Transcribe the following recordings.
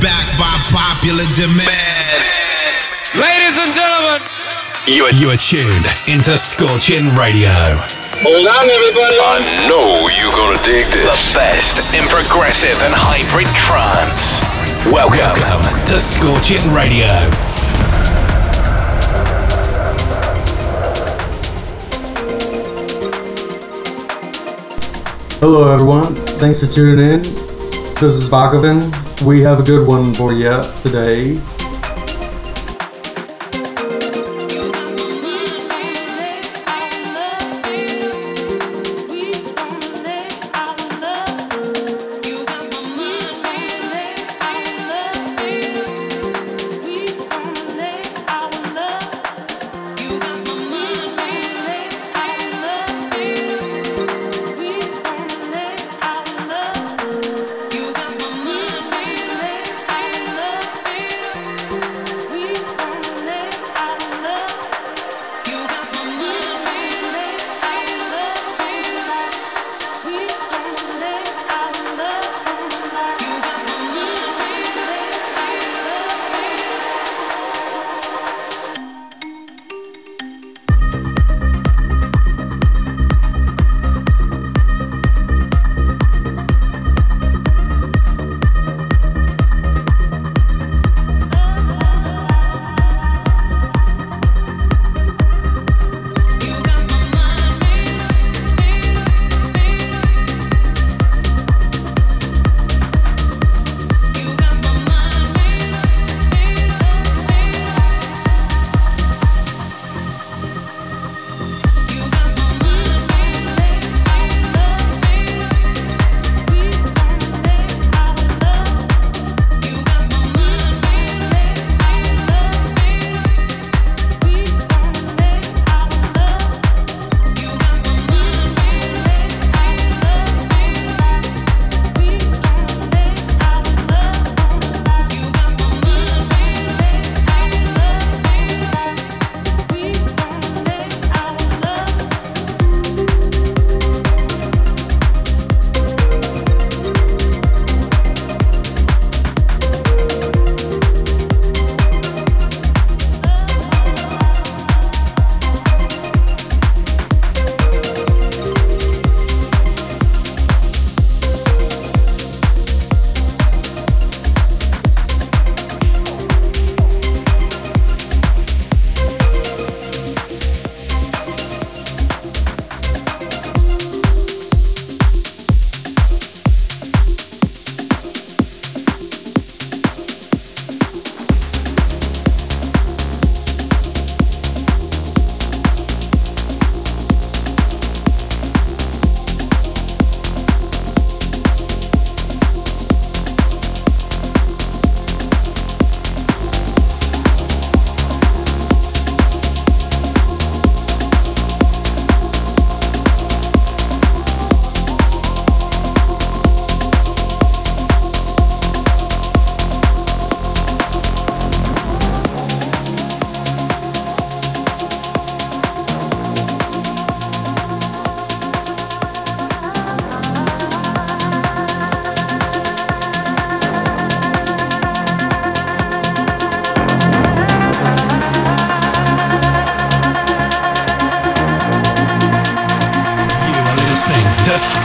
back by popular demand. Ladies and gentlemen, you are, you are tuned into Scorchin' Radio. Hold on, everybody. I know you're gonna dig this. The best in progressive and hybrid trance. Welcome, Welcome to Scorchin' Radio. Hello, everyone. Thanks for tuning in. This is Bockoven. We have a good one for you today.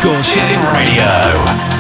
Scorchin' Radio.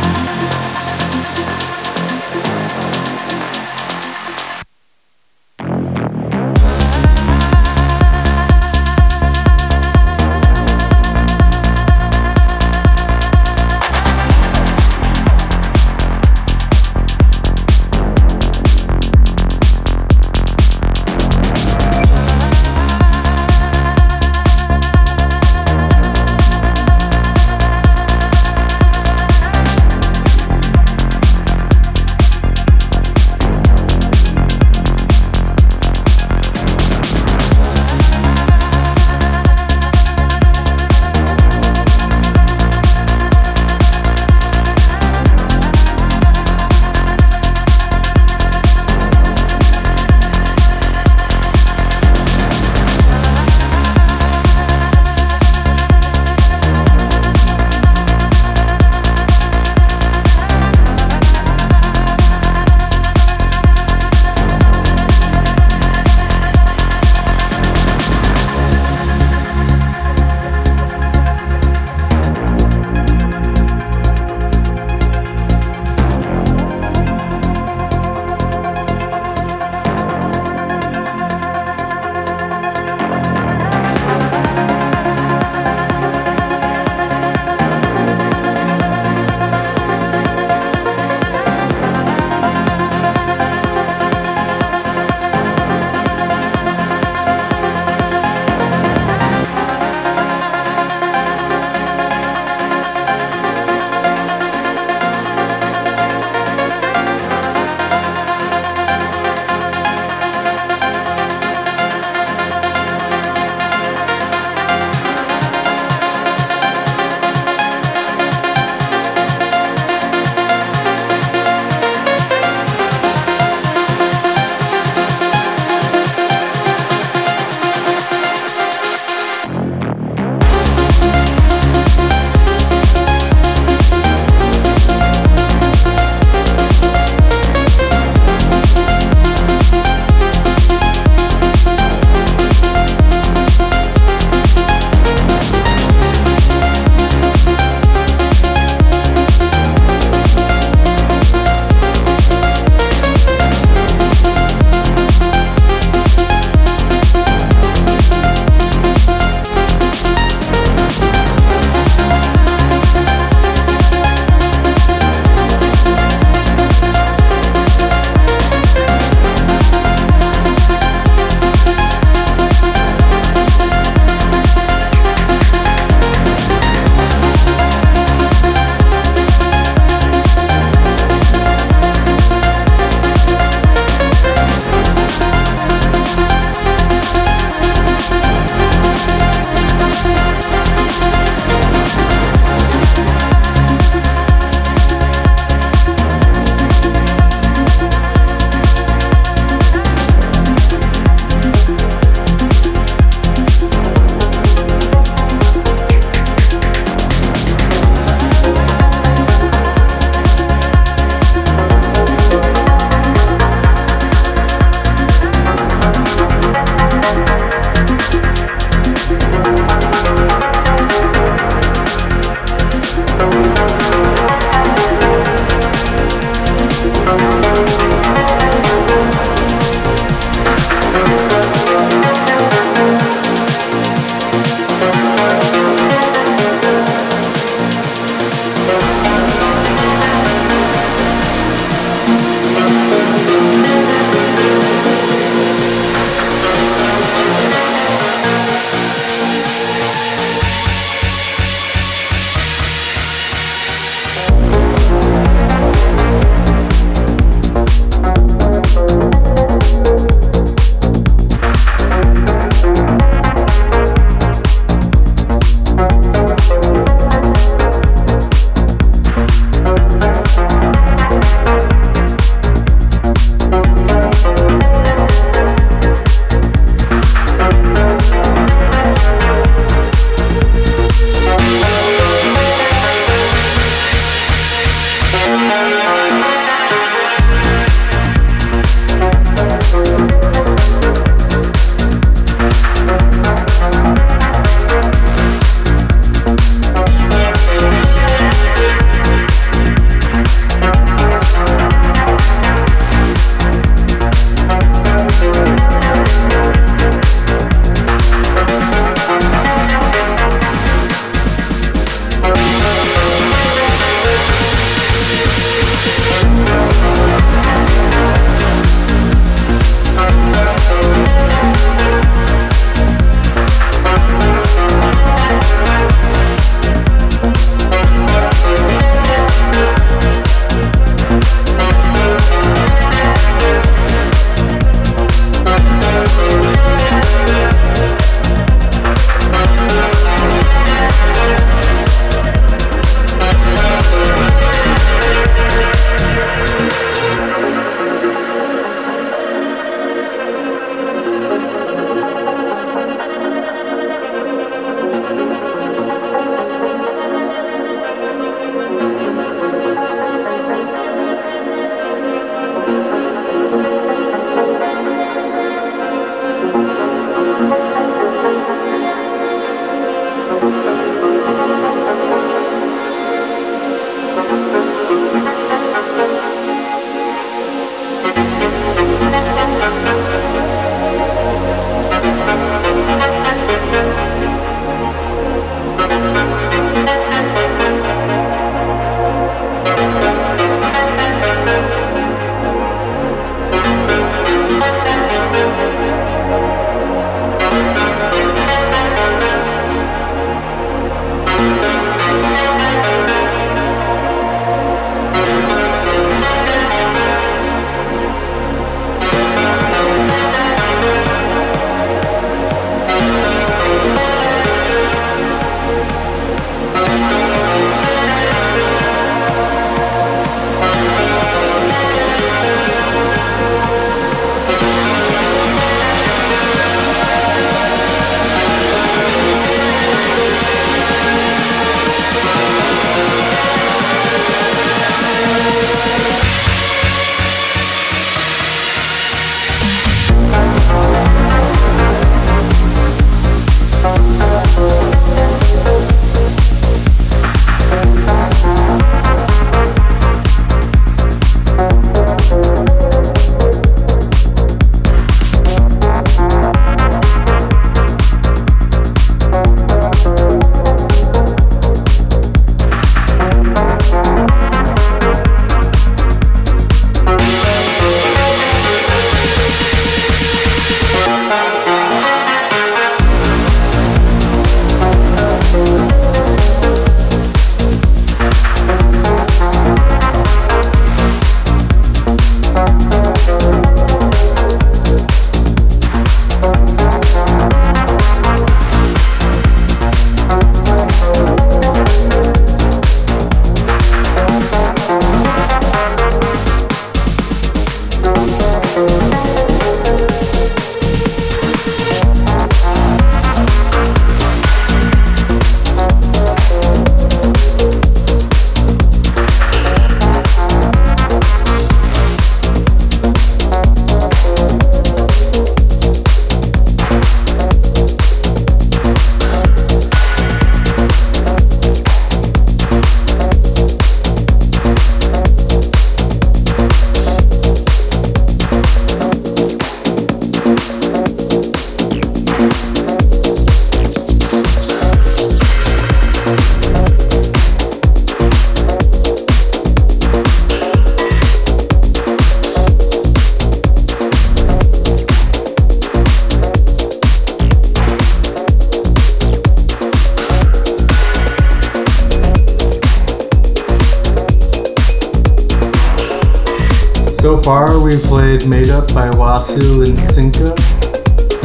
We played Made Up by Wasu and Sinka,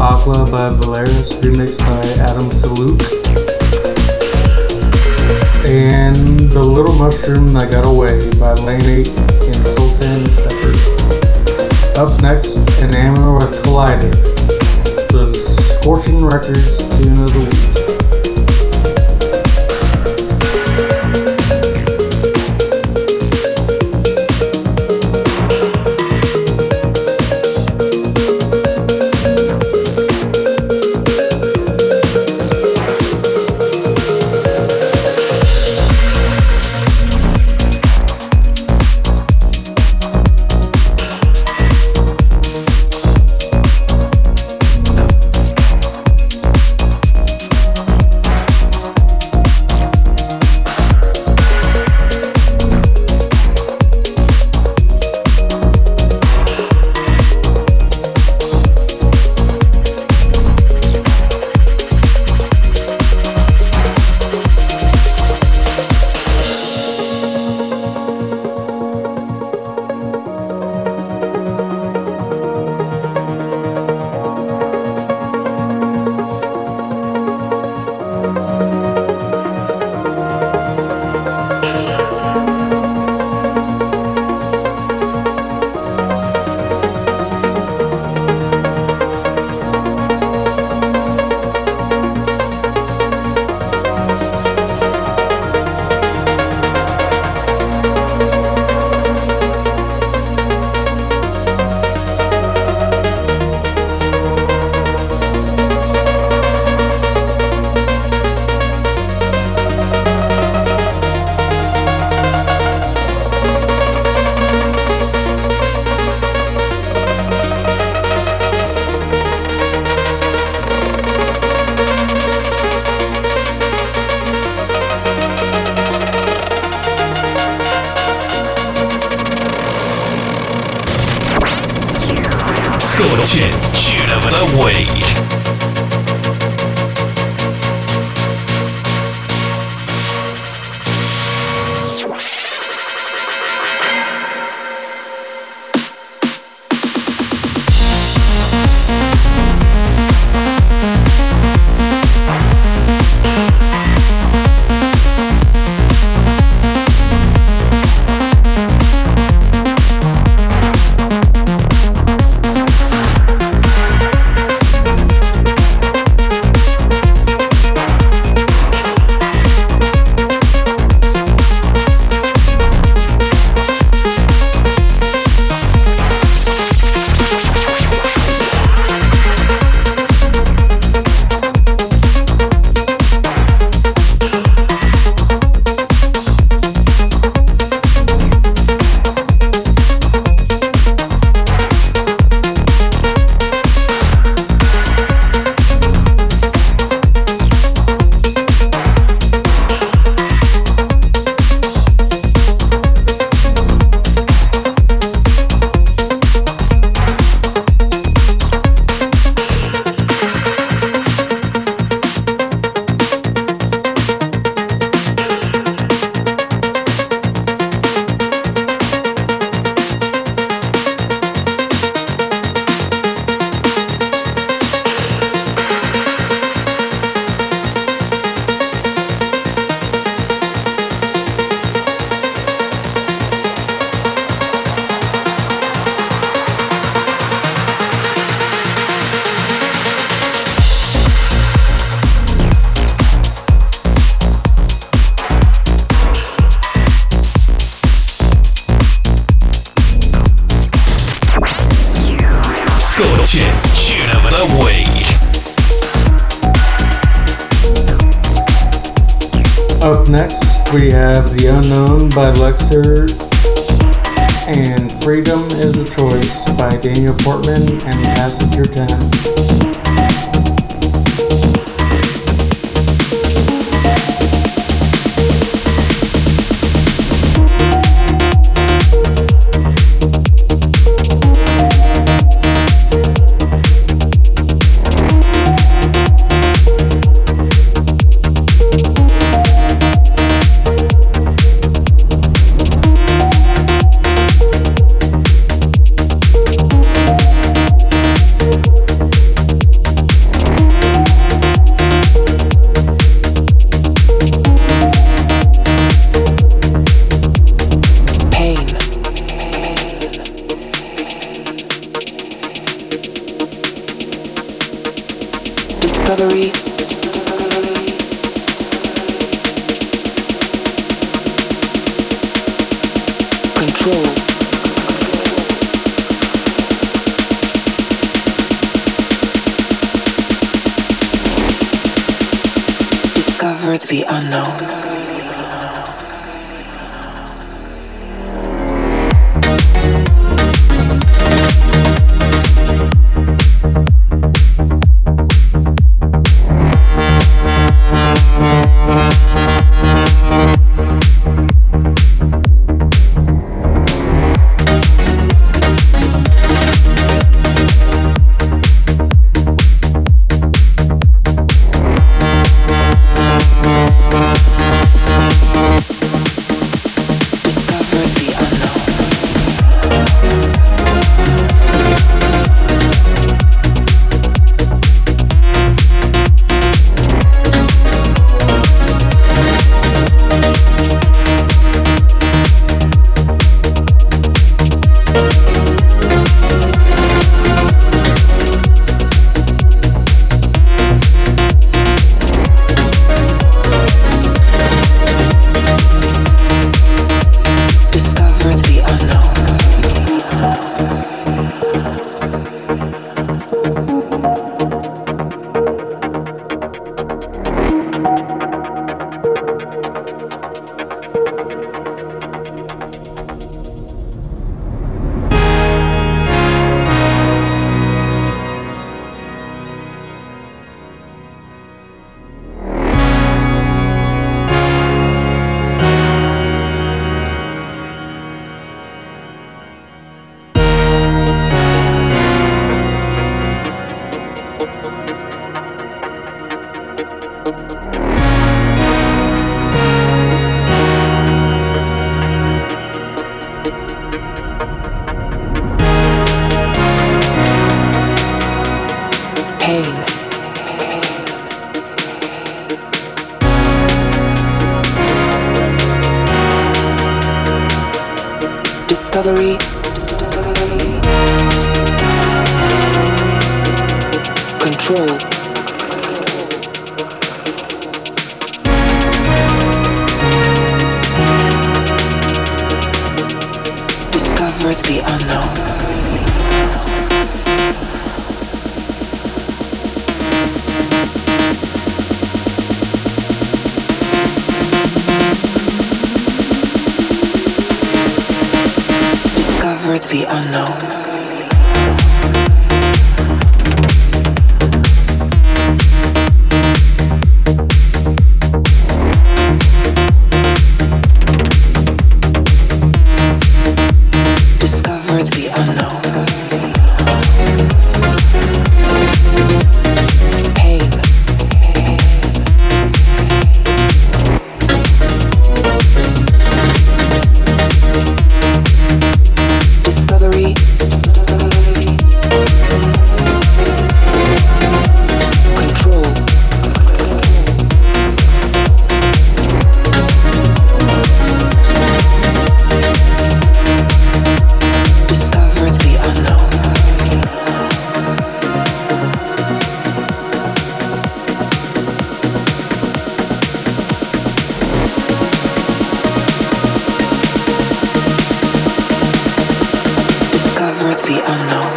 Aqua by Valeris, remixed by Adam Salute, and The Little Mushroom That Got Away by Lane 8 and Sultan Shepard. Up next, an Amber with Collider, the Scorching Records tune of the week. Discover the unknown. the unknown.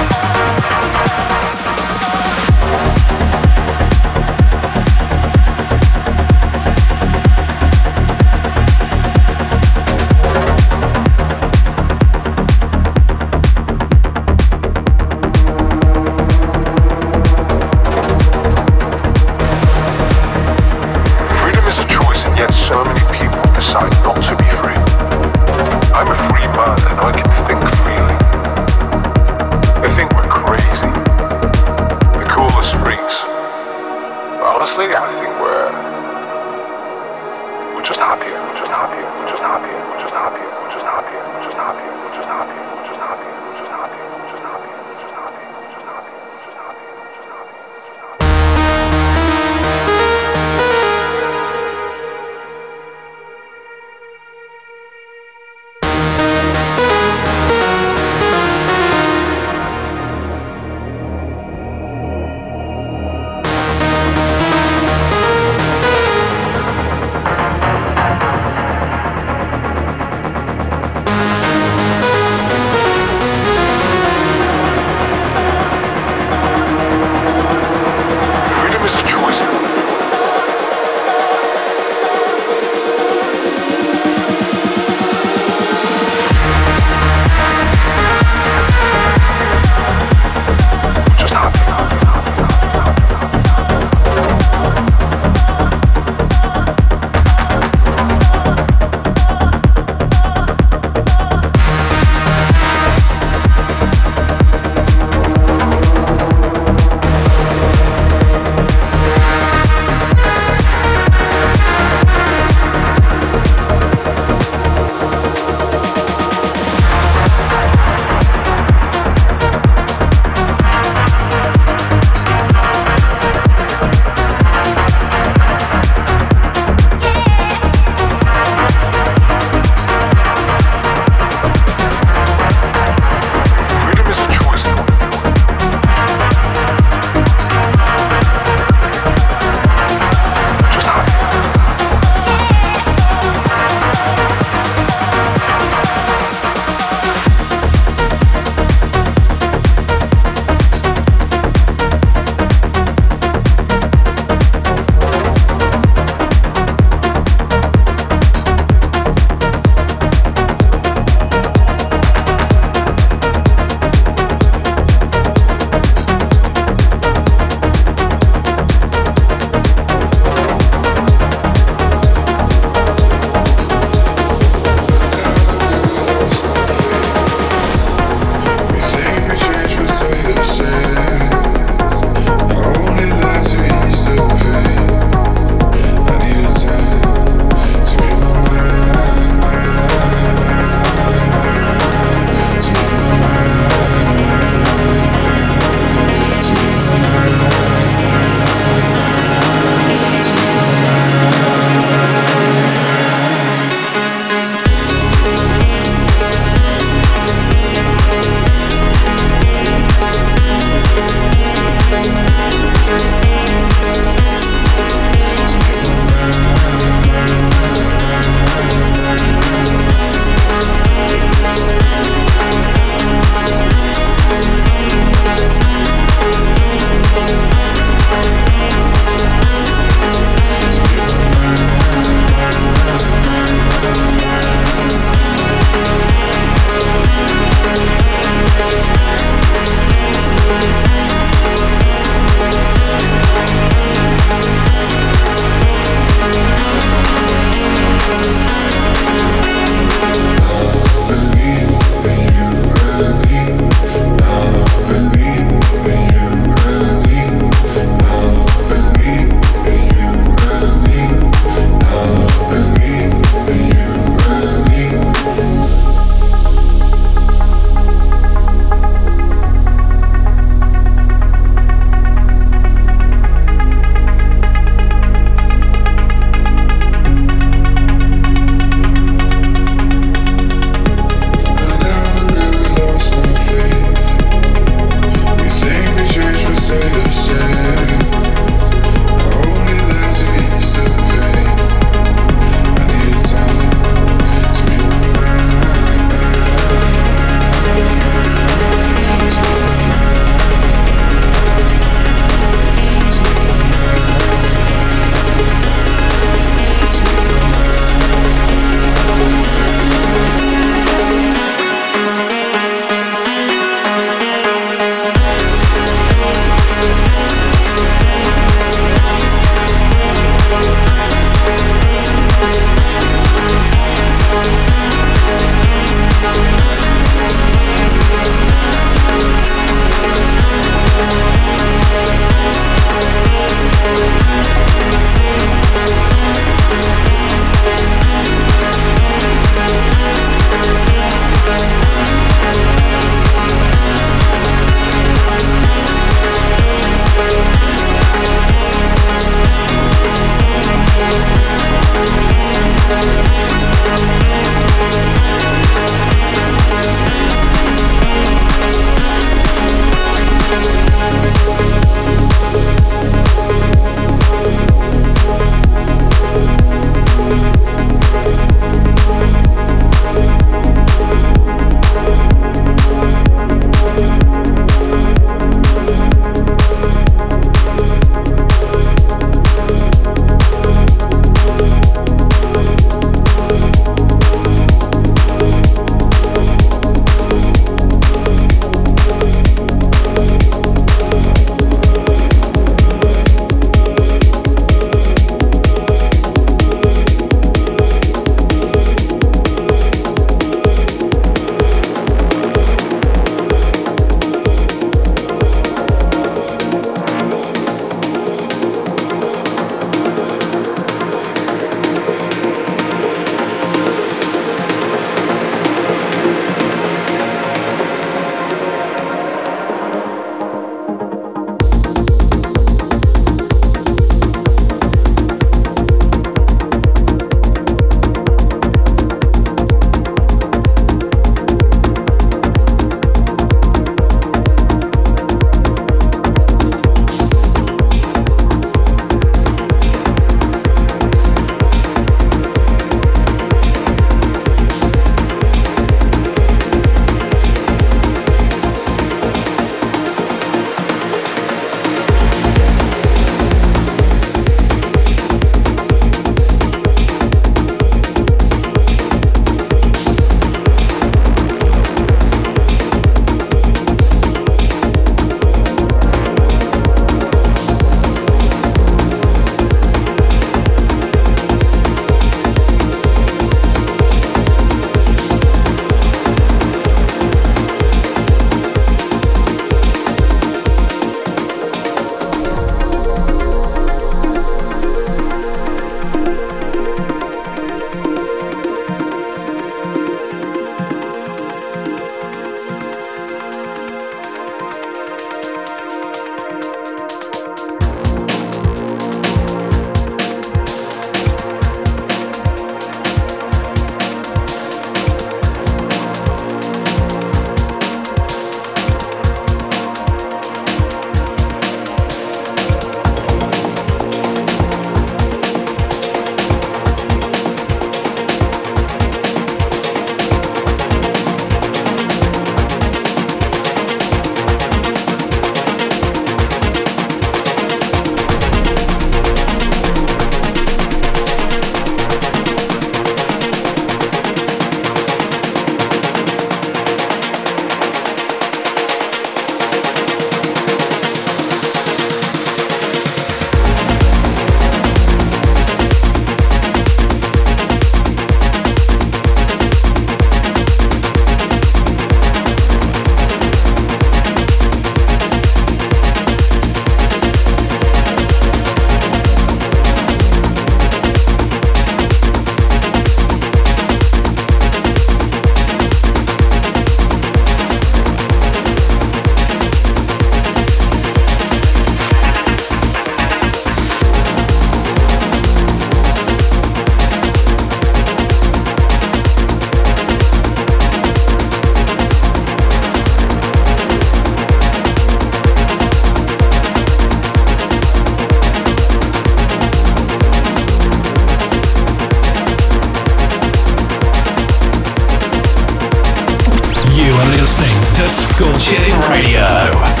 To Scorchin' Radio.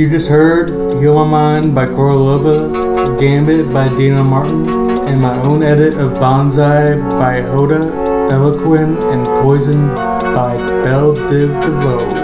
You just heard, Heal My Mind by Korolova, Gambit by Dina Martin, and my own edit of Bonsai by Hoda, Eloquent, and Poison by Belle Div DeVoe.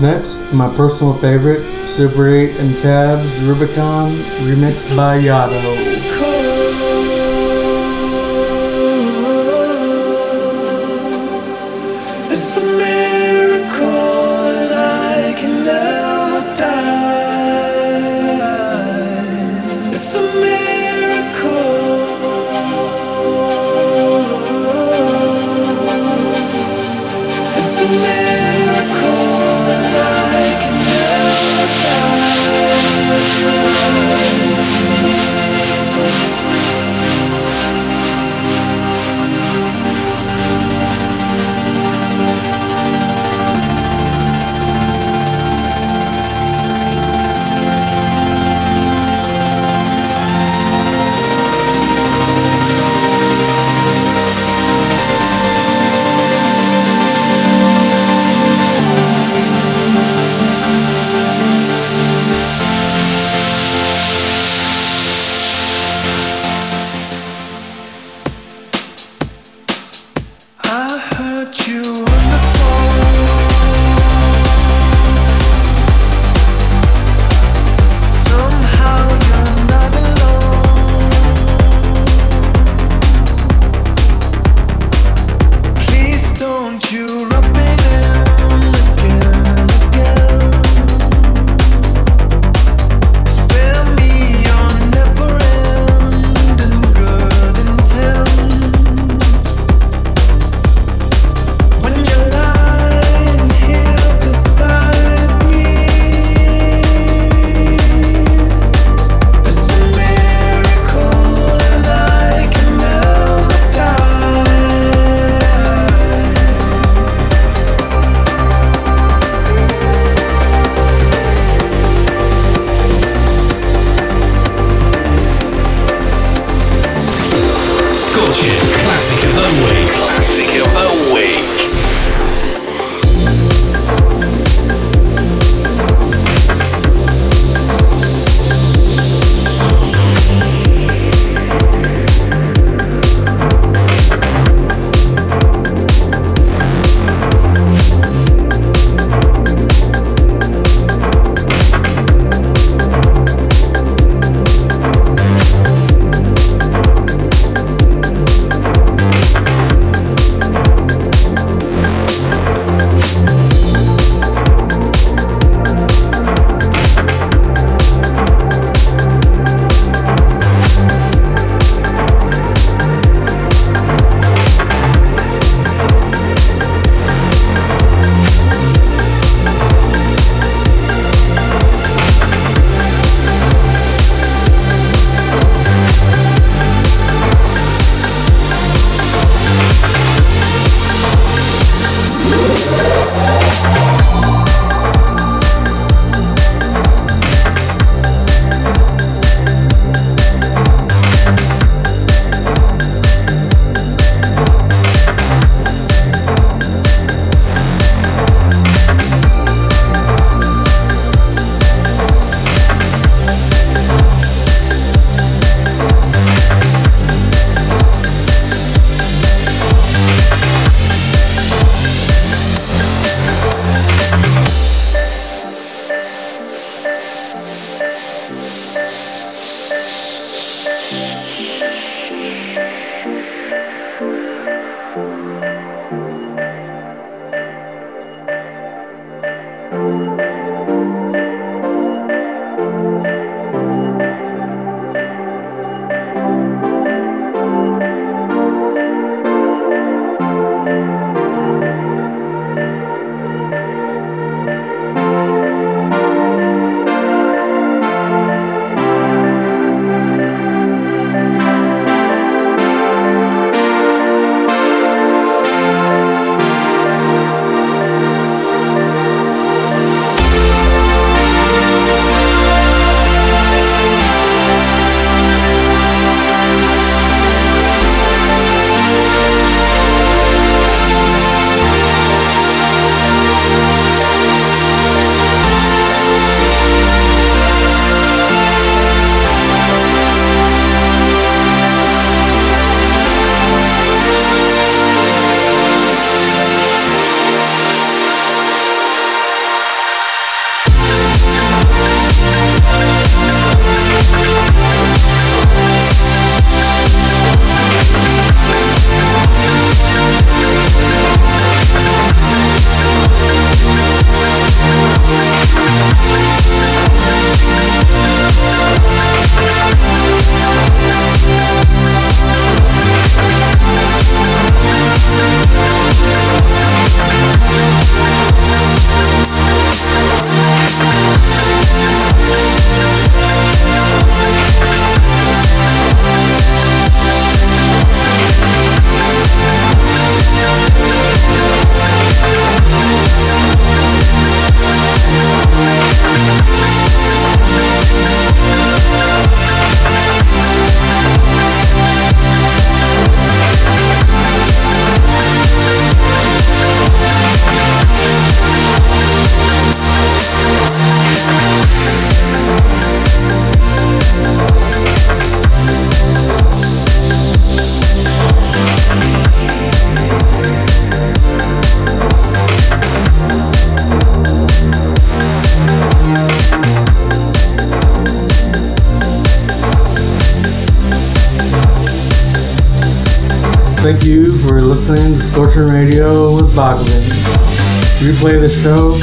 Next, my personal favorite, Super 8 and Tabs Rubicon, remixed by Yado.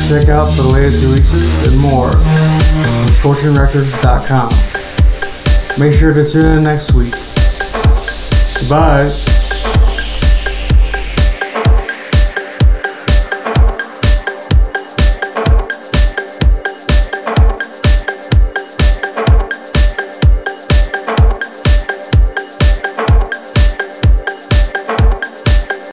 Check out the latest releases, and more on scorchingrecords.com. Make sure to tune in next week. Goodbye.